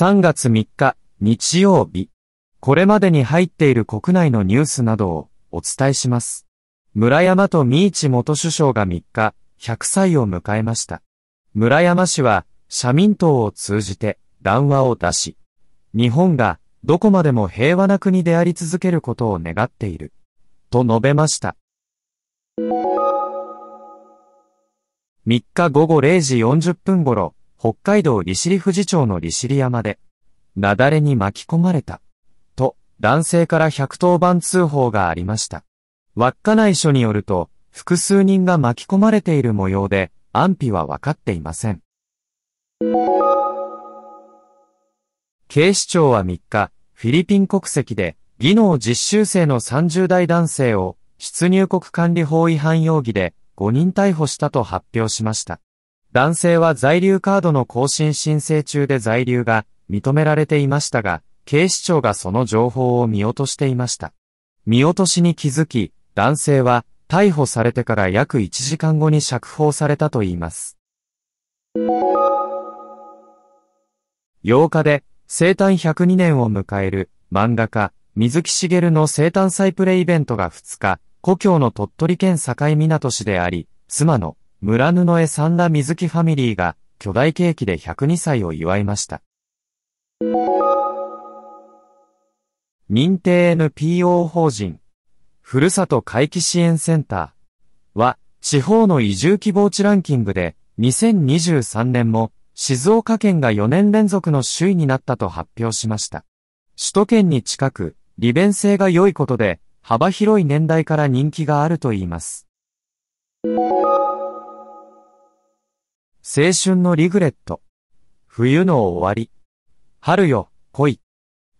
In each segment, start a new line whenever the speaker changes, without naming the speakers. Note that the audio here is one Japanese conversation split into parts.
3月3日、日曜日。これまでに入っている国内のニュースなどをお伝えします。村山と三市元首相が3日、100歳を迎えました。村山氏は、社民党を通じて談話を出し、日本がどこまでも平和な国であり続けることを願っている、と述べました。3日午後0時40分頃、北海道利尻富士町の利尻山で、雪崩に巻き込まれた、と、男性から110番通報がありました。稚内署によると、複数人が巻き込まれている模様で、安否は分かっていません。警視庁は3日、フィリピン国籍で、技能実習生の30代男性を、出入国管理法違反容疑で、5人逮捕したと発表しました。男性は在留カードの更新申請中で在留が認められていましたが、警視庁がその情報を見落としていました。見落としに気づき、男性は逮捕されてから約1時間後に釈放されたといいます。8日で生誕102年を迎える漫画家水木しげるの生誕祭プレイベントが2日、故郷の鳥取県境港市であり、妻の村布江三田水木ファミリーが巨大ケーキで102歳を祝いました。認定 NPO 法人、ふるさと回帰支援センターは、地方の移住希望地ランキングで、2023年も静岡県が4年連続の首位になったと発表しました。首都圏に近く、利便性が良いことで、幅広い年代から人気があるといいます。青春のリグレット。冬の終わり。春よ、恋。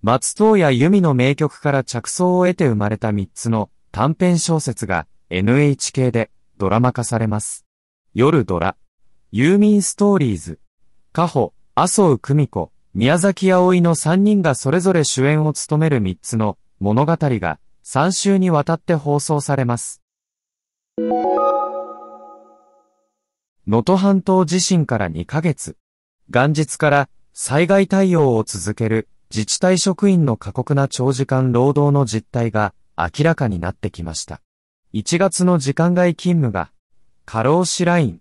松任谷由実の名曲から着想を得て生まれた3つの短編小説が NHK でドラマ化されます。夜ドラ。ユーミンストーリーズ。カホ、麻生久美子、宮崎葵の3人がそれぞれ主演を務める3つの物語が3週にわたって放送されます。能登半島地震から2ヶ月。元日から災害対応を続ける自治体職員の過酷な長時間労働の実態が明らかになってきました。1月の時間外勤務が過労死ライン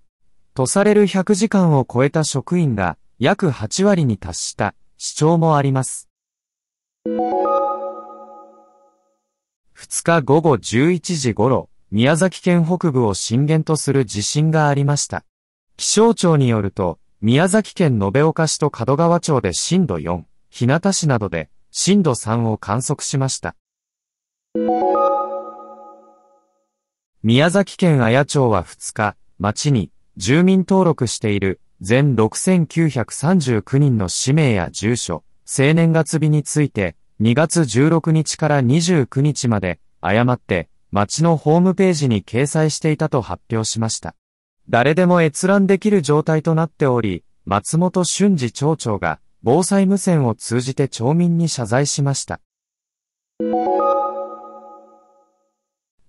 とされる100時間を超えた職員が約8割に達した主張もあります。2日午後11時頃、宮崎県北部を震源とする地震がありました。気象庁によると、宮崎県延岡市と門川町で震度4、日向市などで震度3を観測しました。宮崎県綾町は2日、町に住民登録している全6939人の氏名や住所、生年月日について2月16日から29日まで、誤って、町のホームページに掲載していたと発表しました。誰でも閲覧できる状態となっており、松本俊二町長が、防災無線を通じて町民に謝罪しました。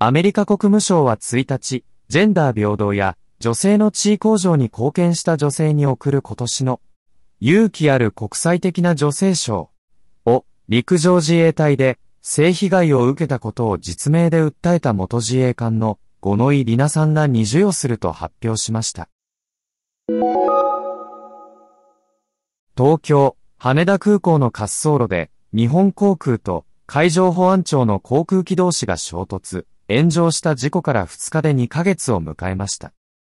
アメリカ国務省は1日、ジェンダー平等や女性の地位向上に貢献した女性に贈る今年の勇気ある国際的な女性賞を陸上自衛隊で性被害を受けたことを実名で訴えた元自衛官の五ノ井里奈さんらに授与すると発表しました。東京、羽田空港の滑走路で日本航空と海上保安庁の航空機同士が衝突、炎上した事故から2日で2ヶ月を迎えました。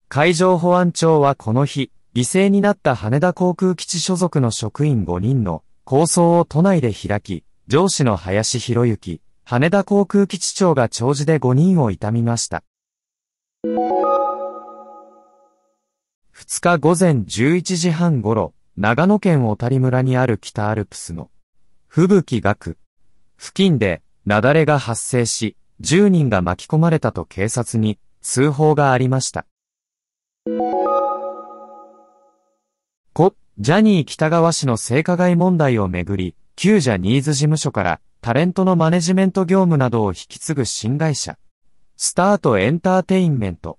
海上保安庁はこの日、犠牲になった羽田航空基地所属の職員5人の構想を都内で開き、上司の林博之、羽田航空基地長が長寿で5人を悼みました。2日午前11時半頃、長野県小谷村にある北アルプスの吹雪学付近で雪崩が発生し、10人が巻き込まれたと警察に通報がありました。ジャニー北川氏の性加害問題をめぐり、旧ジャニーズ事務所からタレントのマネジメント業務などを引き継ぐ新会社、スタートエンターテインメント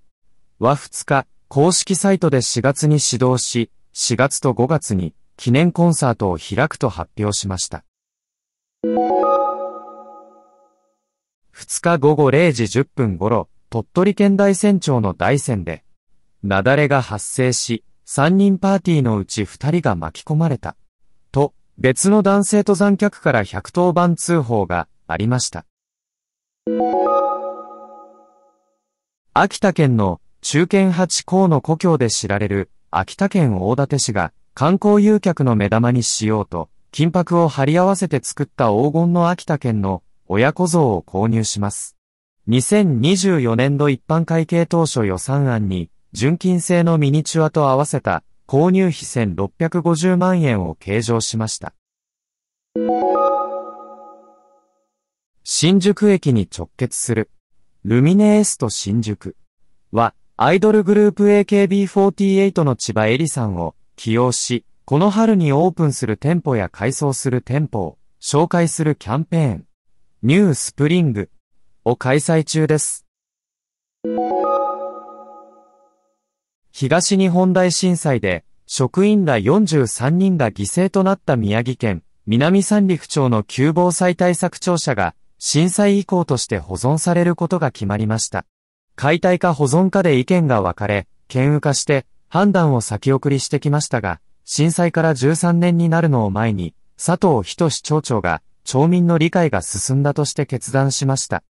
は2日、公式サイトで4月に始動し、4月と5月に記念コンサートを開くと発表しました。2日午後0時10分頃、鳥取県大山町の大山で、雪崩が発生し、3人パーティーのうち2人が巻き込まれた。と、別の男性登山客から110番通報がありました。秋田県の中堅八甲の故郷で知られる秋田県大館市が観光誘客の目玉にしようと金箔を貼り合わせて作った黄金の秋田県の親子像を購入します。2024年度一般会計当初予算案に純金製のミニチュアと合わせた購入費1650万円を計上しました。新宿駅に直結するルミネエスト新宿はアイドルグループ AKB48 の千葉エリさんを起用し、この春にオープンする店舗や改装する店舗を紹介するキャンペーン、ニュースプリングを開催中です。東日本大震災で職員ら43人が犠牲となった宮城県南三陸町の旧防災対策庁舎が震災遺構として保存されることが決まりました。解体か保存かで意見が分かれ、県有化して判断を先送りしてきましたが、震災から13年になるのを前に、佐藤仁町長が町民の理解が進んだとして決断しました。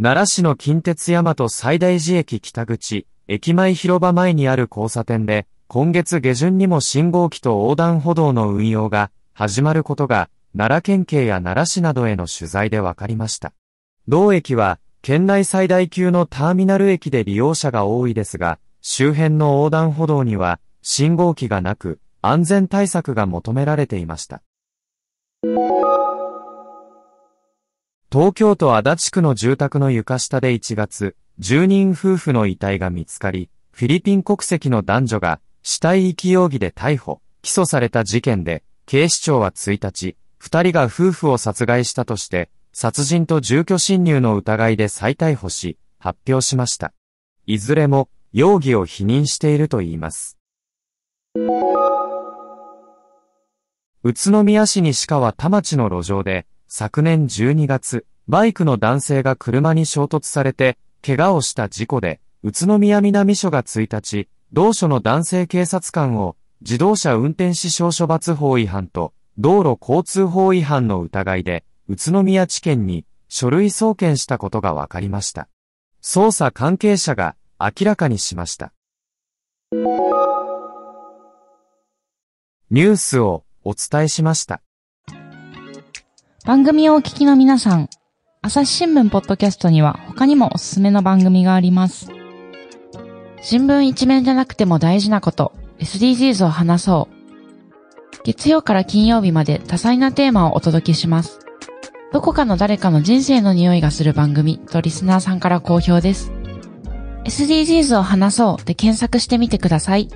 奈良市の近鉄大和最大寺駅北口、駅前広場前にある交差点で、今月下旬にも信号機と横断歩道の運用が始まることが、奈良県警や奈良市などへの取材で分かりました。同駅は、県内最大級のターミナル駅で利用者が多いですが、周辺の横断歩道には信号機がなく、安全対策が求められていました。東京都足立区の住宅の床下で1月、住人夫婦の遺体が見つかり、フィリピン国籍の男女が死体遺棄容疑で逮捕、起訴された事件で、警視庁は1日、二人が夫婦を殺害したとして、殺人と住居侵入の疑いで再逮捕し、発表しました。いずれも、容疑を否認していると言います。宇都宮市西川田町の路上で、昨年12月、バイクの男性が車に衝突されて、怪我をした事故で、宇都宮南署が1日、同署の男性警察官を、自動車運転死傷処罰法違反と、道路交通法違反の疑いで、宇都宮地検に書類送検したことが分かりました。捜査関係者が明らかにしました。ニュースをお伝えしました。
番組をお聞きの皆さん、朝日新聞ポッドキャストには他にもおすすめの番組があります。新聞一面じゃなくても大事なこと、SDGs を話そう。月曜から金曜日まで多彩なテーマをお届けします。どこかの誰かの人生の匂いがする番組とリスナーさんから好評です。SDGs を話そうで検索してみてください。